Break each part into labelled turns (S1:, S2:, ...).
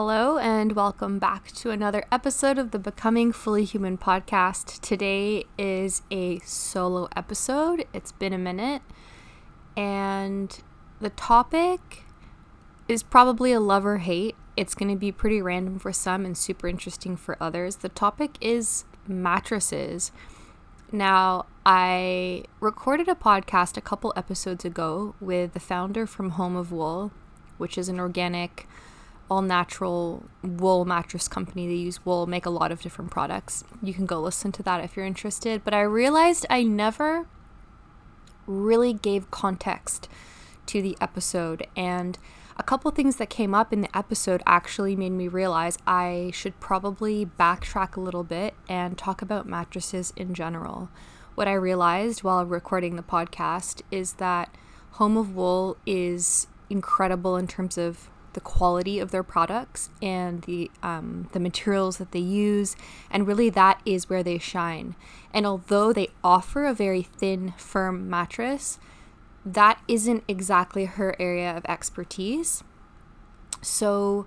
S1: Hello, and welcome back to another episode of the Becoming Fully Human podcast. Today is a solo episode. It's been a minute, and the topic is probably a love or hate. It's going to be pretty random for some and super interesting for others. The topic is mattresses. Now, I recorded a podcast a couple episodes ago with the founder from Home of Wool, which is an organic, all natural wool mattress company. They use wool, make a lot of different products. You can go listen to that if you're interested. But I realized I never really gave context to the episode. And a couple things that came up in the episode actually made me realize I should probably backtrack a little bit and talk about mattresses in general. What I realized while recording the podcast is that Home of Wool is incredible in terms of the quality of their products and the um, the materials that they use, and really that is where they shine. And although they offer a very thin, firm mattress, that isn't exactly her area of expertise. So,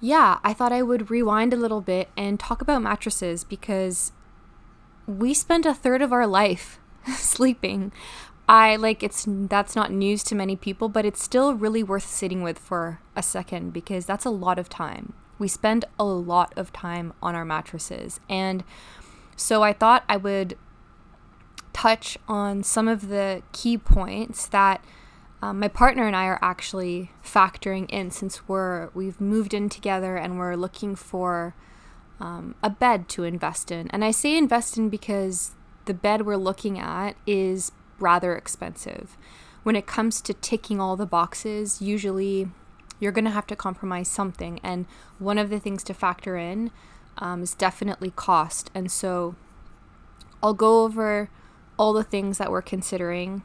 S1: yeah, I thought I would rewind a little bit and talk about mattresses because we spend a third of our life sleeping. I like it's that's not news to many people, but it's still really worth sitting with for a second because that's a lot of time. We spend a lot of time on our mattresses. And so I thought I would touch on some of the key points that um, my partner and I are actually factoring in since we're we've moved in together and we're looking for um, a bed to invest in. And I say invest in because the bed we're looking at is rather expensive. When it comes to ticking all the boxes, usually you're going to have to compromise something. And one of the things to factor in um, is definitely cost. And so I'll go over all the things that we're considering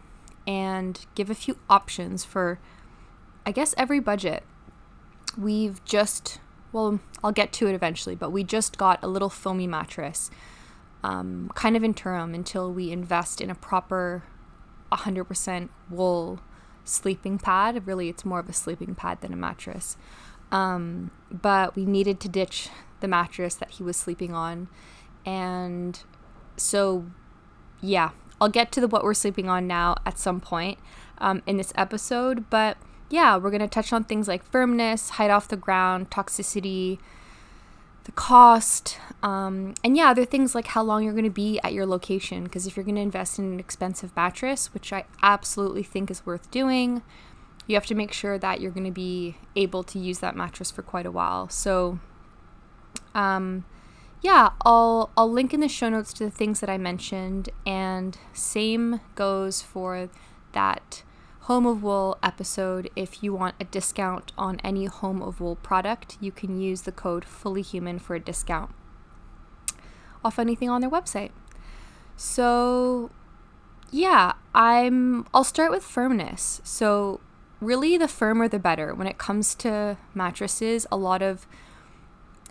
S1: and give a few options for, I guess, every budget. We've just, well, I'll get to it eventually, but we just got a little foamy mattress, um, kind of interim until we invest in a proper 100% wool sleeping pad. Really, it's more of a sleeping pad than a mattress. Um, but we needed to ditch the mattress that he was sleeping on. And so, yeah, I'll get to the what we're sleeping on now at some point um, in this episode. But yeah, we're going to touch on things like firmness, height off the ground, toxicity, the cost, um, and yeah, other things like how long you're going to be at your location. Because if you're going to invest in an expensive mattress, which I absolutely think is worth doing, you have to make sure that you're going to be able to use that mattress for quite a while. So, um, yeah, I'll I'll link in the show notes to the things that I mentioned, and same goes for that Home of Wool episode. If you want a discount on any Home of Wool product, you can use the code FullyHuman for a discount off anything on their website. So, yeah, I'm I'll start with firmness. So, really the firmer the better. When it comes to mattresses, a lot of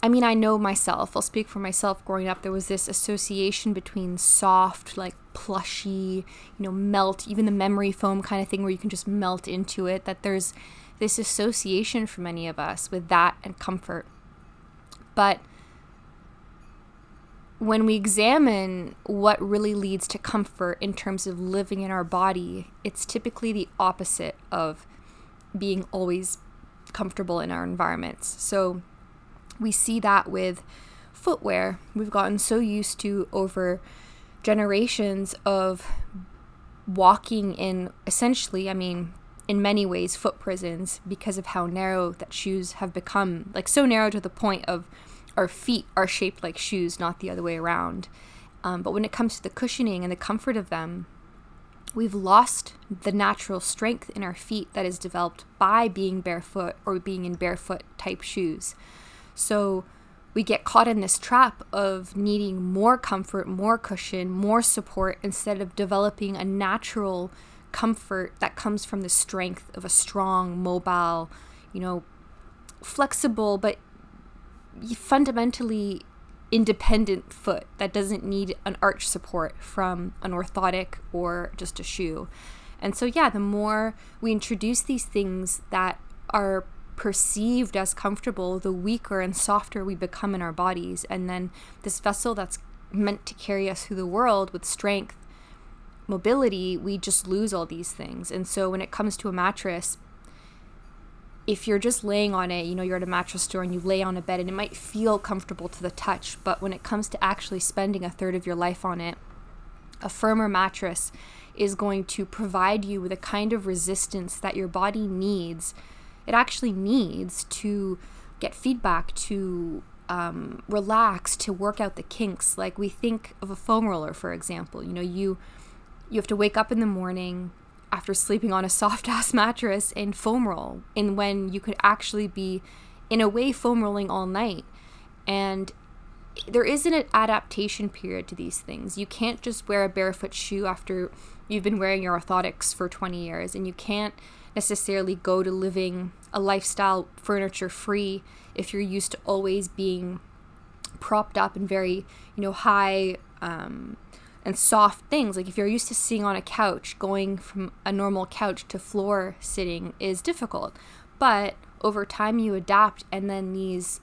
S1: I mean, I know myself, I'll speak for myself. Growing up, there was this association between soft, like plushy, you know, melt, even the memory foam kind of thing where you can just melt into it, that there's this association for many of us with that and comfort. But when we examine what really leads to comfort in terms of living in our body, it's typically the opposite of being always comfortable in our environments. So, we see that with footwear. We've gotten so used to over generations of walking in essentially, I mean, in many ways, foot prisons because of how narrow that shoes have become. Like, so narrow to the point of our feet are shaped like shoes, not the other way around. Um, but when it comes to the cushioning and the comfort of them, we've lost the natural strength in our feet that is developed by being barefoot or being in barefoot type shoes. So we get caught in this trap of needing more comfort, more cushion, more support instead of developing a natural comfort that comes from the strength of a strong, mobile, you know, flexible, but fundamentally independent foot that doesn't need an arch support from an orthotic or just a shoe. And so, yeah, the more we introduce these things that are perceived as comfortable, the weaker and softer we become in our bodies. And then this vessel that's meant to carry us through the world with strength, mobility, we just lose all these things. And so when it comes to a mattress, if you're just laying on it, you know, you're at a mattress store and you lay on a bed and it might feel comfortable to the touch, but when it comes to actually spending a third of your life on it, a firmer mattress is going to provide you with a kind of resistance that your body needs. It actually needs to get feedback, to um, relax, to work out the kinks. Like we think of a foam roller, for example. You know, you you have to wake up in the morning, after sleeping on a soft ass mattress and foam roll, and when you could actually be, in a way, foam rolling all night. And there isn't an adaptation period to these things. You can't just wear a barefoot shoe after you've been wearing your orthotics for 20 years, and you can't necessarily go to living a lifestyle furniture free if you're used to always being propped up in very, you know, high um, and soft things. Like if you're used to sitting on a couch, going from a normal couch to floor sitting is difficult. But over time you adapt and then these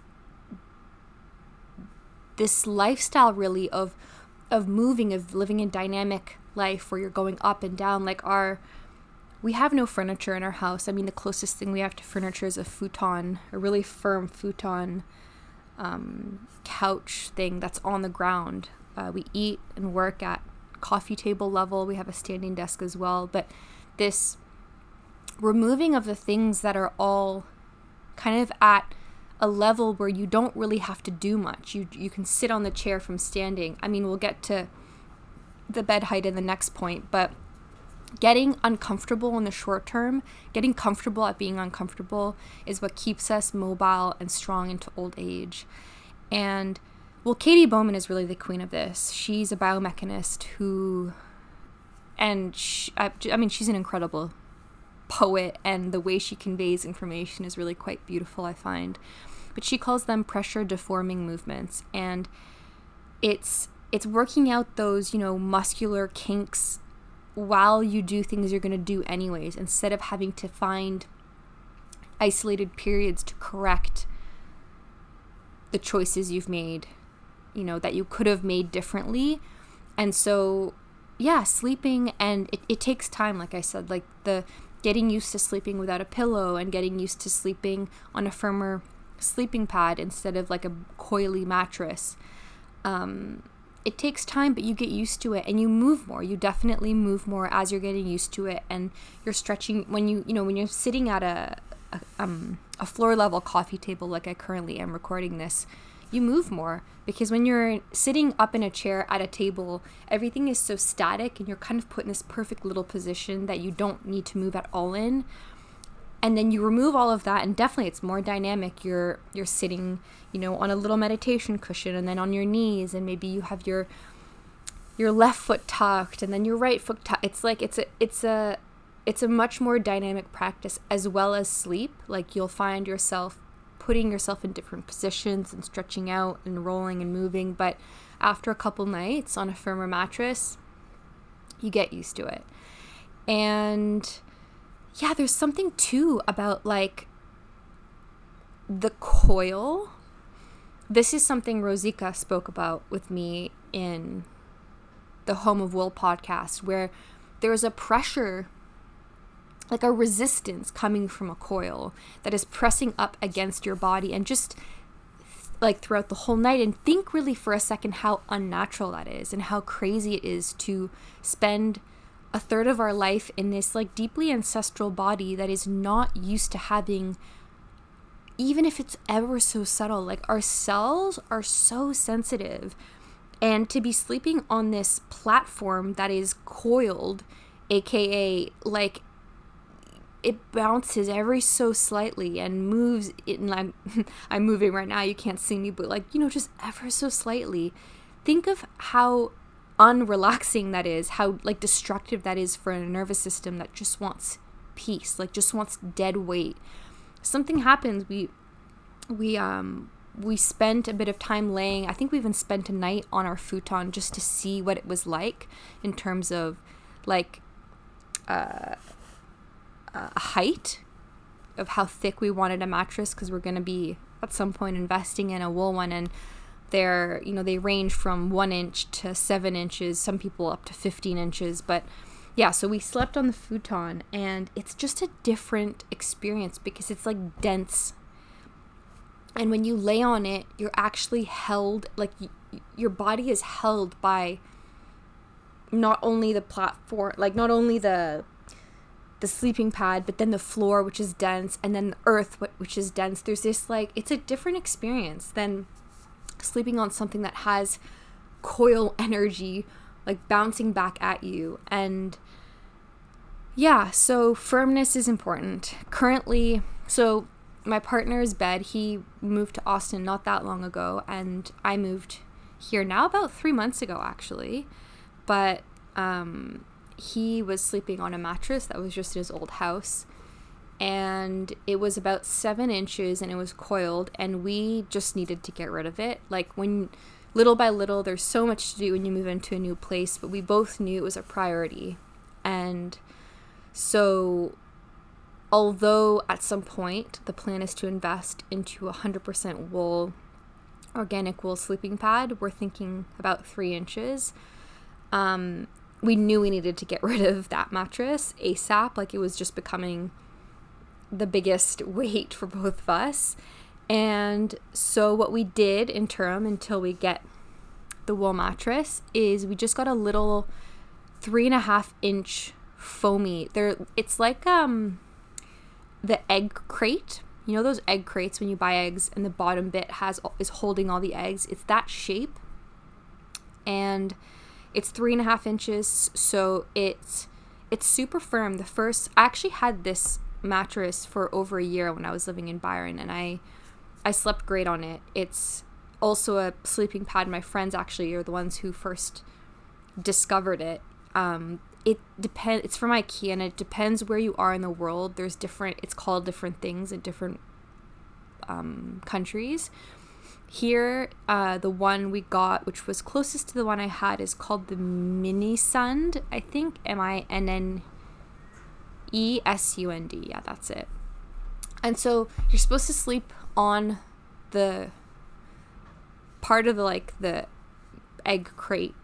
S1: this lifestyle really of of moving of living a dynamic life where you're going up and down like our we have no furniture in our house. I mean the closest thing we have to furniture is a futon, a really firm futon um, couch thing that's on the ground uh, we eat and work at coffee table level. We have a standing desk as well. But this removing of the things that are all kind of at a level where you don't really have to do much. You you can sit on the chair from standing. I mean, we'll get to the bed height in the next point, but getting uncomfortable in the short term, getting comfortable at being uncomfortable is what keeps us mobile and strong into old age. And well, Katy Bowman is really the queen of this. She's a biomechanist who, and she, I, I mean, she's an incredible poet, and the way she conveys information is really quite beautiful, I find. But she calls them pressure deforming movements, and it's it's working out those you know muscular kinks while you do things you're going to do anyways instead of having to find isolated periods to correct the choices you've made you know, that you could have made differently. And so, yeah, sleeping and it, it takes time, like I said, like the getting used to sleeping without a pillow and getting used to sleeping on a firmer sleeping pad instead of like a coily mattress. Um, it takes time, but you get used to it and you move more. You definitely move more as you're getting used to it, and you're stretching when you you know when you're sitting at a, a um a floor level coffee table like I currently am recording this you move more because when you're sitting up in a chair at a table, everything is so static and you're kind of put in this perfect little position that you don't need to move at all in. And then you remove all of that and definitely it's more dynamic. You're you're sitting, you know, on a little meditation cushion and then on your knees and maybe you have your your left foot tucked and then your right foot tucked. It's like it's a it's a it's a much more dynamic practice as well as sleep. Like you'll find yourself putting yourself in different positions and stretching out and rolling and moving. But after a couple nights on a firmer mattress, you get used to it. And yeah, there's something too about like the coil. This is something Rosika spoke about with me in the Home of Wool podcast, where there's a pressure like a resistance coming from a coil that is pressing up against your body and just like throughout the whole night and think really for a second how unnatural that is and how crazy it is to spend a third of our life in this like deeply ancestral body that is not used to having even if it's ever so subtle like our cells are so sensitive. And to be sleeping on this platform that is coiled aka like it bounces every so slightly and moves it, and I'm I'm moving right now you can't see me but like you know just ever so slightly. Think of how unrelaxing that is how like destructive that is for a nervous system that just wants peace like just wants dead weight. Something happens we we um we spent a bit of time laying i think we even spent a night on our futon just to see what it was like in terms of like uh uh, height of how thick we wanted a mattress because we're going to be at some point investing in a wool one. And they're you know they range from one inch to seven inches some people up to 15 inches but yeah so we slept on the futon and it's just a different experience because it's like dense. And when you lay on it you're actually held like y- your body is held by not only the platform like not only the the sleeping pad but then the floor which is dense and then the earth which is dense. There's this like it's a different experience than sleeping on something that has coil energy like bouncing back at you. And yeah so firmness is important. Currently so my partner's bed he moved to austin not that long ago and i moved here now about three months ago actually. But um, he was sleeping on a mattress that was just in his old house and it was about seven inches and it was coiled and we just needed to get rid of it. Like when little by little there's so much to do when you move into a new place but we both knew it was a priority. And so although at some point the plan is to invest into a 100% wool organic wool sleeping pad we're thinking about three inches. Um, we knew we needed to get rid of that mattress asap like it was just becoming the biggest weight for both of us. And so, what we did interim until we get the wool mattress is we just got a little three and a half inch foamy. There, it's like um the egg crate. You know those egg crates when you buy eggs, and the bottom bit has is holding all the eggs. It's that shape, and it's three and a half inches, so it's it's super firm. The first, I actually had this mattress for over a year when I was living in Byron, and I I slept great on it. It's also a sleeping pad. My friends actually are the ones who first discovered it. Um, it depends. It's from IKEA, and it depends where you are in the world. There's different. It's called different things in different um, countries. Here, uh, the one we got, which was closest to the one I had, is called the Minnesund. I think M I N N E S U N D. Yeah, that's it. And so you're supposed to sleep on the part of the like the egg crate,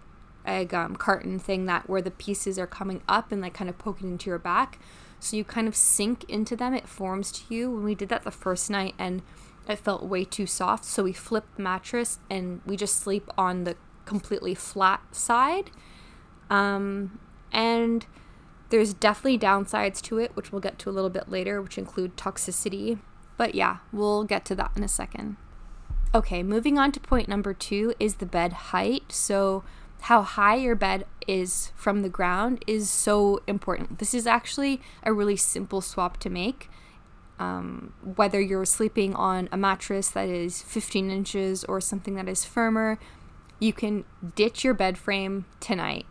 S1: egg um, carton thing that where the pieces are coming up and like kind of poking into your back. So you kind of sink into them. It forms to you. When we did that the first night and it felt way too soft, so we flipped the mattress and we just sleep on the completely flat side. Um, and there's definitely downsides to it, which we'll get to a little bit later, which include toxicity. But yeah, we'll get to that in a second. Okay, moving on to point number two is the bed height. So, how high your bed is from the ground is so important. This is actually a really simple swap to make. Um, whether you're sleeping on a mattress that is 15 inches or something that is firmer, you can ditch your bed frame tonight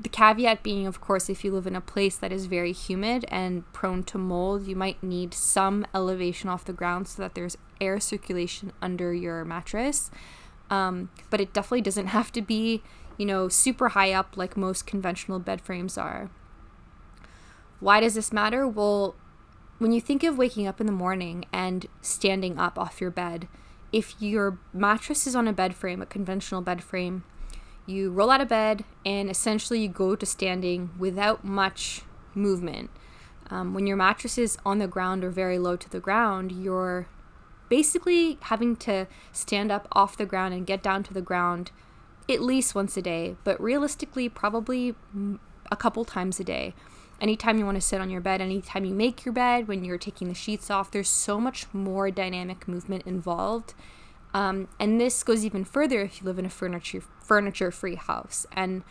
S1: the caveat being, of course, if you live in a place that is very humid and prone to mold, you might need some elevation off the ground so that there's air circulation under your mattress. Um, but it definitely doesn't have to be, you know, super high up like most conventional bed frames are. Why does this matter? Well, when you think of waking up in the morning and standing up off your bed, if your mattress is on a bed frame, a conventional bed frame, you roll out of bed and essentially you go to standing without much movement. Um, when your mattress is on the ground or very low to the ground, you're basically having to stand up off the ground and get down to the ground at least once a day, but realistically, probably a couple times a day. Anytime you want to sit on your bed, anytime you make your bed, when you're taking the sheets off, there's so much more dynamic movement involved um, and this goes even further if you live in a furniture furniture free house. And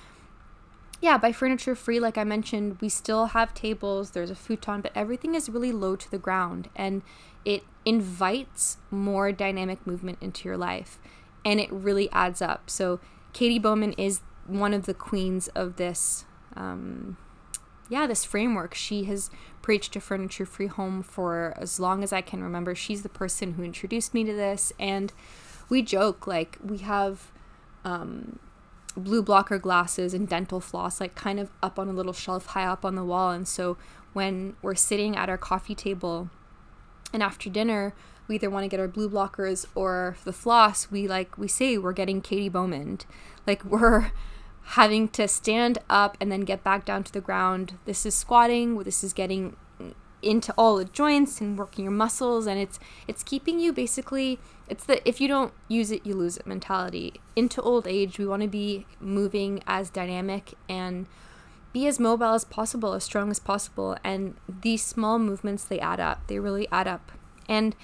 S1: yeah, by furniture free, like I mentioned, we still have tables, there's a futon, but everything is really low to the ground and it invites more dynamic movement into your life and it really adds up. So, Katy Bowman is one of the queens of this, um, yeah, this framework. She has preached a furniture free home for as long as I can remember. She's the person who introduced me to this. And we joke like we have um, blue blocker glasses and dental floss, like kind of up on a little shelf high up on the wall. And so when we're sitting at our coffee table, And after dinner, we either want to get our blue blockers or the floss, we like we say we're getting Katy Bowman. Like we're having to stand up and then get back down to the ground. This is squatting, this is getting into all the joints and working your muscles and it's it's keeping you basically it's the if you don't use it you lose it mentality. Into old age, we want to be moving as dynamic and be as mobile as possible, as strong as possible. And these small movements, they add up. They really add up. And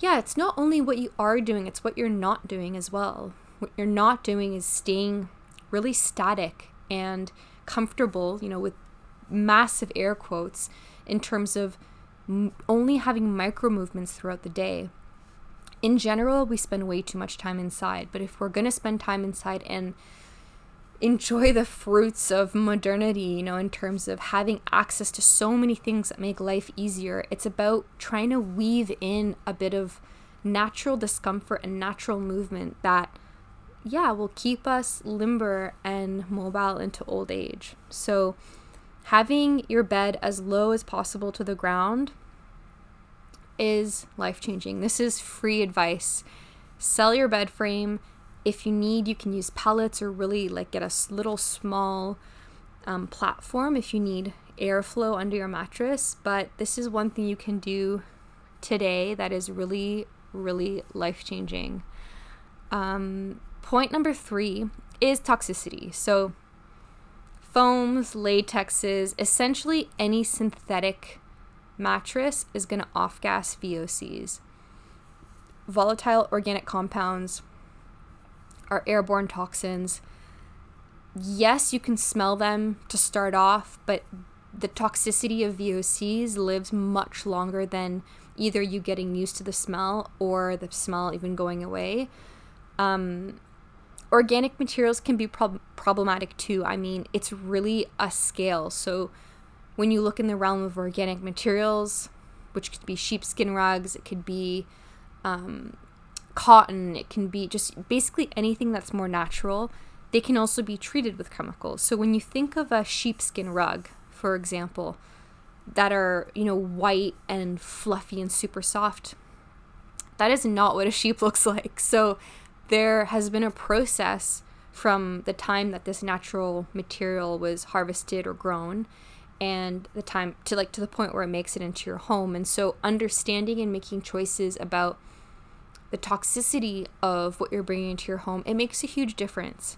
S1: yeah, it's not only what you are doing, it's what you're not doing as well. What you're not doing is staying really static and comfortable, you know, with massive air quotes in terms of m- only having micro movements throughout the day. In general, we spend way too much time inside, but if we're going to spend time inside and enjoy the fruits of modernity, you know, in terms of having access to so many things that make life easier. It's about trying to weave in a bit of natural discomfort and natural movement that, yeah, will keep us limber and mobile into old age. So, having your bed as low as possible to the ground is life changing. This is free advice. Sell your bed frame if you need, you can use pellets or really like get a little small um, platform if you need airflow under your mattress. But this is one thing you can do today that is really, really life changing. Um, point number three is toxicity. So, foams, latexes, essentially any synthetic mattress is going to off gas VOCs. Volatile organic compounds are airborne toxins. Yes, you can smell them to start off, but the toxicity of VOCs lives much longer than either you getting used to the smell or the smell even going away. Um, organic materials can be prob- problematic too. I mean, it's really a scale. So when you look in the realm of organic materials, which could be sheepskin rugs, it could be um, cotton, it can be just basically anything that's more natural. They can also be treated with chemicals. So when you think of a sheepskin rug, for example, that are, you know, white and fluffy and super soft, that is not what a sheep looks like. So there has been a process from the time that this natural material was harvested or grown and the time to like to the point where it makes it into your home and so understanding and making choices about the toxicity of what you're bringing into your home, it makes a huge difference.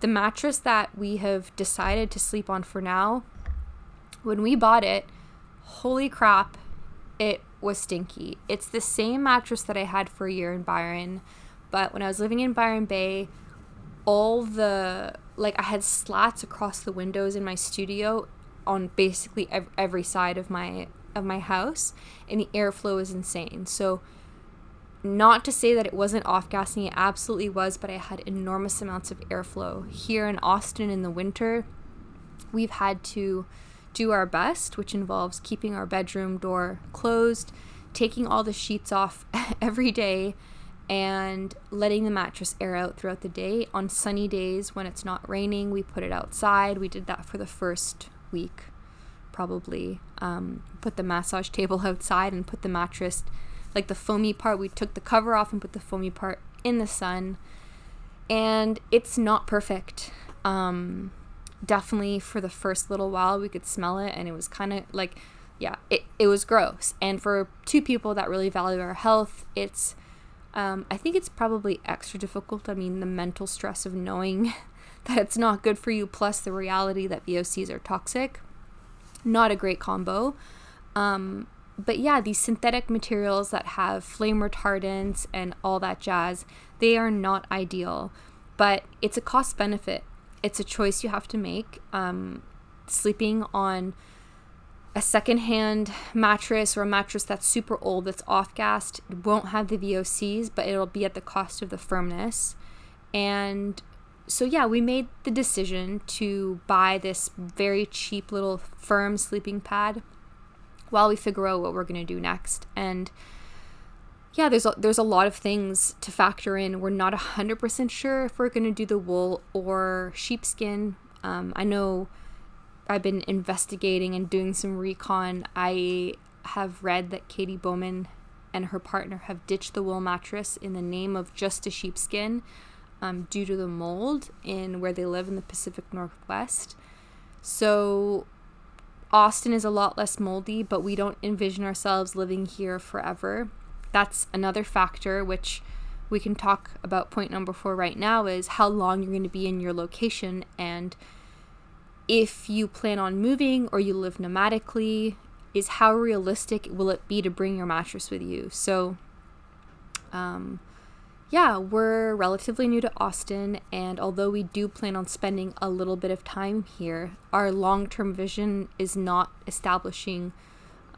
S1: The mattress that we have decided to sleep on for now, when we bought it, holy crap, it was stinky. It's the same mattress that I had for a year in Byron, but when I was living in Byron Bay, all the like I had slats across the windows in my studio on basically every side of my of my house and the airflow is insane. So not to say that it wasn't off gassing, it absolutely was, but I had enormous amounts of airflow. Here in Austin in the winter, we've had to do our best, which involves keeping our bedroom door closed, taking all the sheets off every day, and letting the mattress air out throughout the day. On sunny days when it's not raining, we put it outside. We did that for the first week, probably. Um, put the massage table outside and put the mattress like the foamy part, we took the cover off and put the foamy part in the sun. And it's not perfect. Um, definitely for the first little while, we could smell it, and it was kind of like, yeah, it, it was gross. And for two people that really value our health, it's, um, I think it's probably extra difficult. I mean, the mental stress of knowing that it's not good for you, plus the reality that VOCs are toxic. Not a great combo. Um, but yeah, these synthetic materials that have flame retardants and all that jazz, they are not ideal. But it's a cost benefit. It's a choice you have to make. Um, sleeping on a secondhand mattress or a mattress that's super old, that's off gassed, won't have the VOCs, but it'll be at the cost of the firmness. And so, yeah, we made the decision to buy this very cheap little firm sleeping pad while we figure out what we're going to do next. And yeah, there's a, there's a lot of things to factor in. We're not 100% sure if we're going to do the wool or sheepskin. Um, I know I've been investigating and doing some recon. I have read that Katy Bowman and her partner have ditched the wool mattress in the name of just a sheepskin um, due to the mold in where they live in the Pacific Northwest. So Austin is a lot less moldy, but we don't envision ourselves living here forever. That's another factor which we can talk about point number 4 right now is how long you're going to be in your location and if you plan on moving or you live nomadically is how realistic will it be to bring your mattress with you. So um yeah, we're relatively new to Austin, and although we do plan on spending a little bit of time here, our long term vision is not establishing,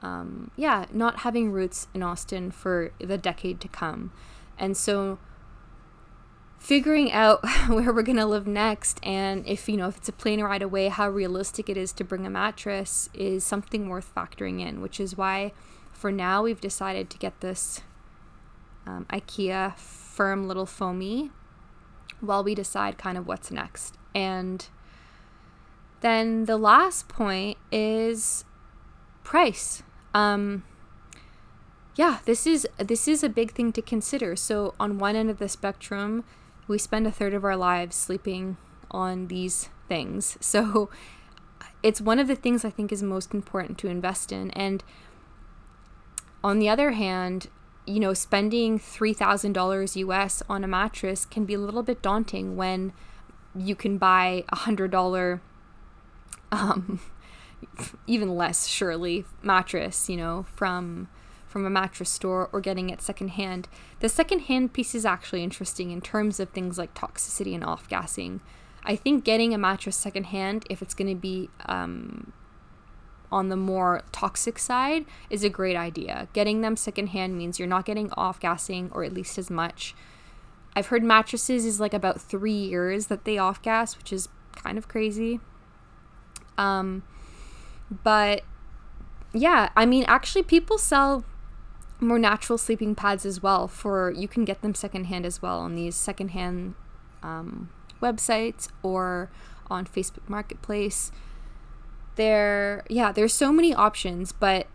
S1: um, yeah, not having roots in Austin for the decade to come. And so, figuring out where we're going to live next and if you know if it's a plane ride away how realistic it is to bring a mattress is something worth factoring in which is why for now we've decided to get this um, ikea firm little foamy while we decide kind of what's next. And then the last point is price. Um, yeah, this is this is a big thing to consider. So on one end of the spectrum, we spend a third of our lives sleeping on these things. So it's one of the things I think is most important to invest in. And on the other hand, you know, spending $3,000 US on a mattress can be a little bit daunting when you can buy a $100, um, even less, surely, mattress, you know, from from a mattress store or getting it secondhand. The secondhand piece is actually interesting in terms of things like toxicity and off gassing. I think getting a mattress secondhand, if it's going to be um, on the more toxic side is a great idea. Getting them secondhand means you're not getting off gassing or at least as much. I've heard mattresses is like about three years that they off gas, which is kind of crazy. Um, but yeah, I mean, actually, people sell more natural sleeping pads as well. For you can get them secondhand as well on these secondhand um, websites or on Facebook Marketplace there yeah there's so many options but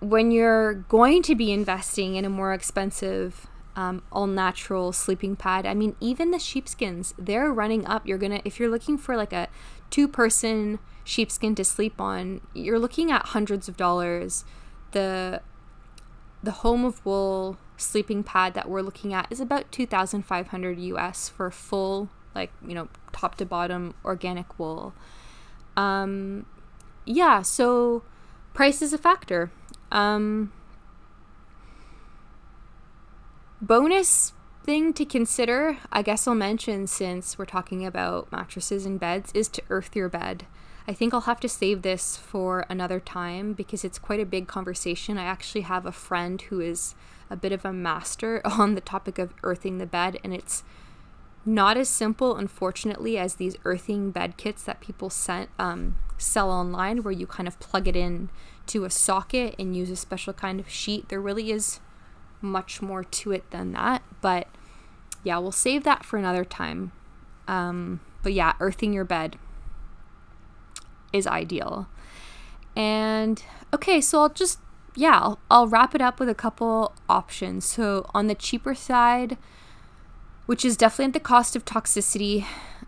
S1: when you're going to be investing in a more expensive um, all natural sleeping pad i mean even the sheepskins they're running up you're gonna if you're looking for like a two person sheepskin to sleep on you're looking at hundreds of dollars the the home of wool sleeping pad that we're looking at is about 2500 us for full like you know top to bottom organic wool um, yeah, so price is a factor. Um, bonus thing to consider, I guess I'll mention since we're talking about mattresses and beds, is to earth your bed. I think I'll have to save this for another time because it's quite a big conversation. I actually have a friend who is a bit of a master on the topic of earthing the bed, and it's not as simple, unfortunately, as these earthing bed kits that people sent, um, sell online, where you kind of plug it in to a socket and use a special kind of sheet. There really is much more to it than that. But yeah, we'll save that for another time. Um, but yeah, earthing your bed is ideal. And okay, so I'll just, yeah, I'll, I'll wrap it up with a couple options. So on the cheaper side, which is definitely at the cost of toxicity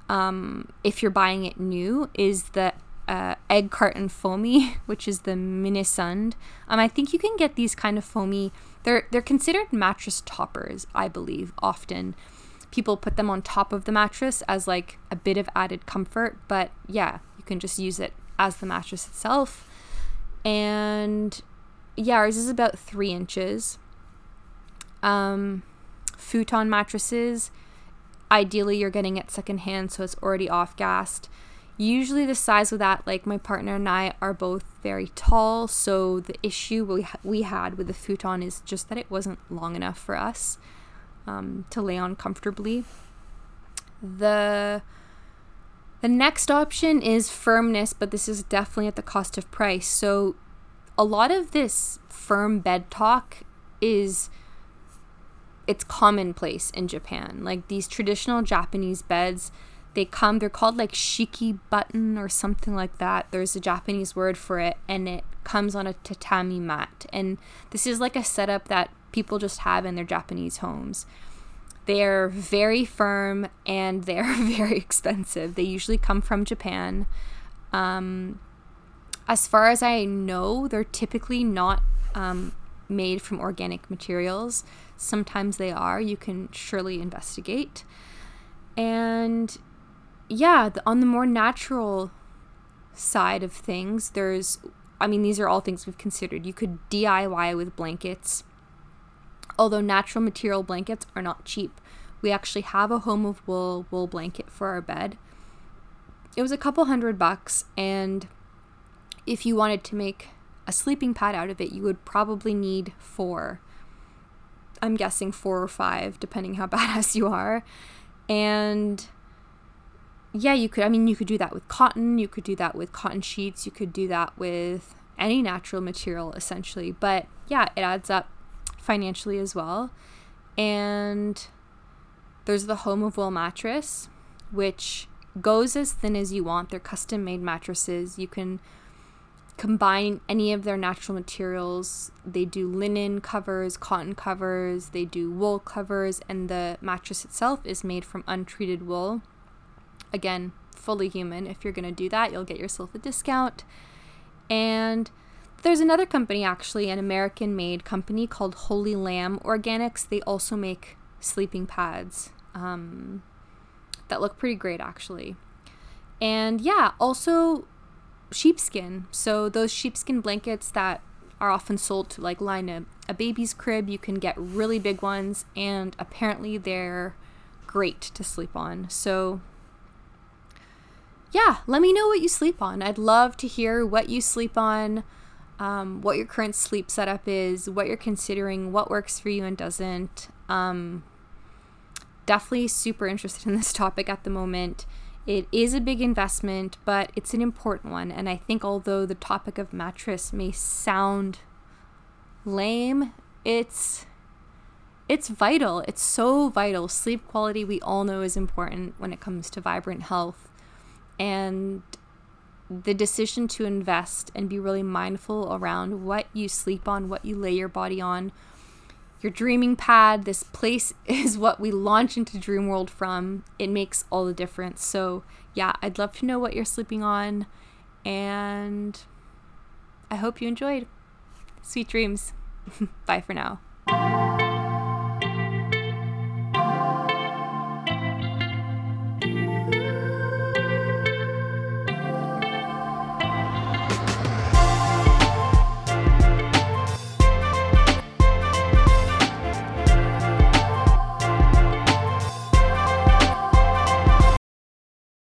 S1: um, if you're buying it new, is the uh, egg carton foamy, which is the Minnesund. Um, I think you can get these kind of foamy. They're they're considered mattress toppers, I believe. Often, people put them on top of the mattress as like a bit of added comfort. But yeah, can just use it as the mattress itself. And yeah, ours is about three inches. Um, futon mattresses. Ideally, you're getting it secondhand, so it's already off gassed. Usually, the size of that, like my partner and I, are both very tall, so the issue we, we had with the futon is just that it wasn't long enough for us um, to lay on comfortably. The the next option is firmness, but this is definitely at the cost of price. So, a lot of this firm bed talk is it's commonplace in Japan. Like these traditional Japanese beds, they come they're called like shiki button or something like that there's a japanese word for it and it comes on a tatami mat and this is like a setup that people just have in their japanese homes they're very firm and they're very expensive. They usually come from japan. Um, as far as i know they're typically not um, made from organic materials. Sometimes they are. You can surely investigate. And yeah, the, on the more natural side of things, there's, I mean, these are all things we've considered. You could DIY with blankets, although natural material blankets are not cheap. We actually have a home of wool wool blanket for our bed. It was a couple hundred bucks, and if you wanted to make a sleeping pad out of it, you would probably need four. I'm guessing four or five, depending how badass you are. And yeah, you could, I mean, you could do that with cotton, you could do that with cotton sheets, you could do that with any natural material essentially. But yeah, it adds up financially as well. And there's the Home of Wool mattress, which goes as thin as you want. They're custom made mattresses. You can combine any of their natural materials. They do linen covers, cotton covers, they do wool covers, and the mattress itself is made from untreated wool. Again, fully human. If you're going to do that, you'll get yourself a discount. And there's another company, actually, an American made company called Holy Lamb Organics. They also make sleeping pads um, that look pretty great, actually. And yeah, also sheepskin. So, those sheepskin blankets that are often sold to like line a, a baby's crib, you can get really big ones, and apparently they're great to sleep on. So, yeah, let me know what you sleep on. I'd love to hear what you sleep on, um, what your current sleep setup is, what you're considering, what works for you and doesn't. Um, definitely super interested in this topic at the moment. It is a big investment, but it's an important one. And I think although the topic of mattress may sound lame, it's it's vital. It's so vital. Sleep quality we all know is important when it comes to vibrant health and the decision to invest and be really mindful around what you sleep on, what you lay your body on. Your dreaming pad, this place is what we launch into Dream World from. It makes all the difference. So, yeah, I'd love to know what you're sleeping on. And I hope you enjoyed. Sweet dreams. Bye for now.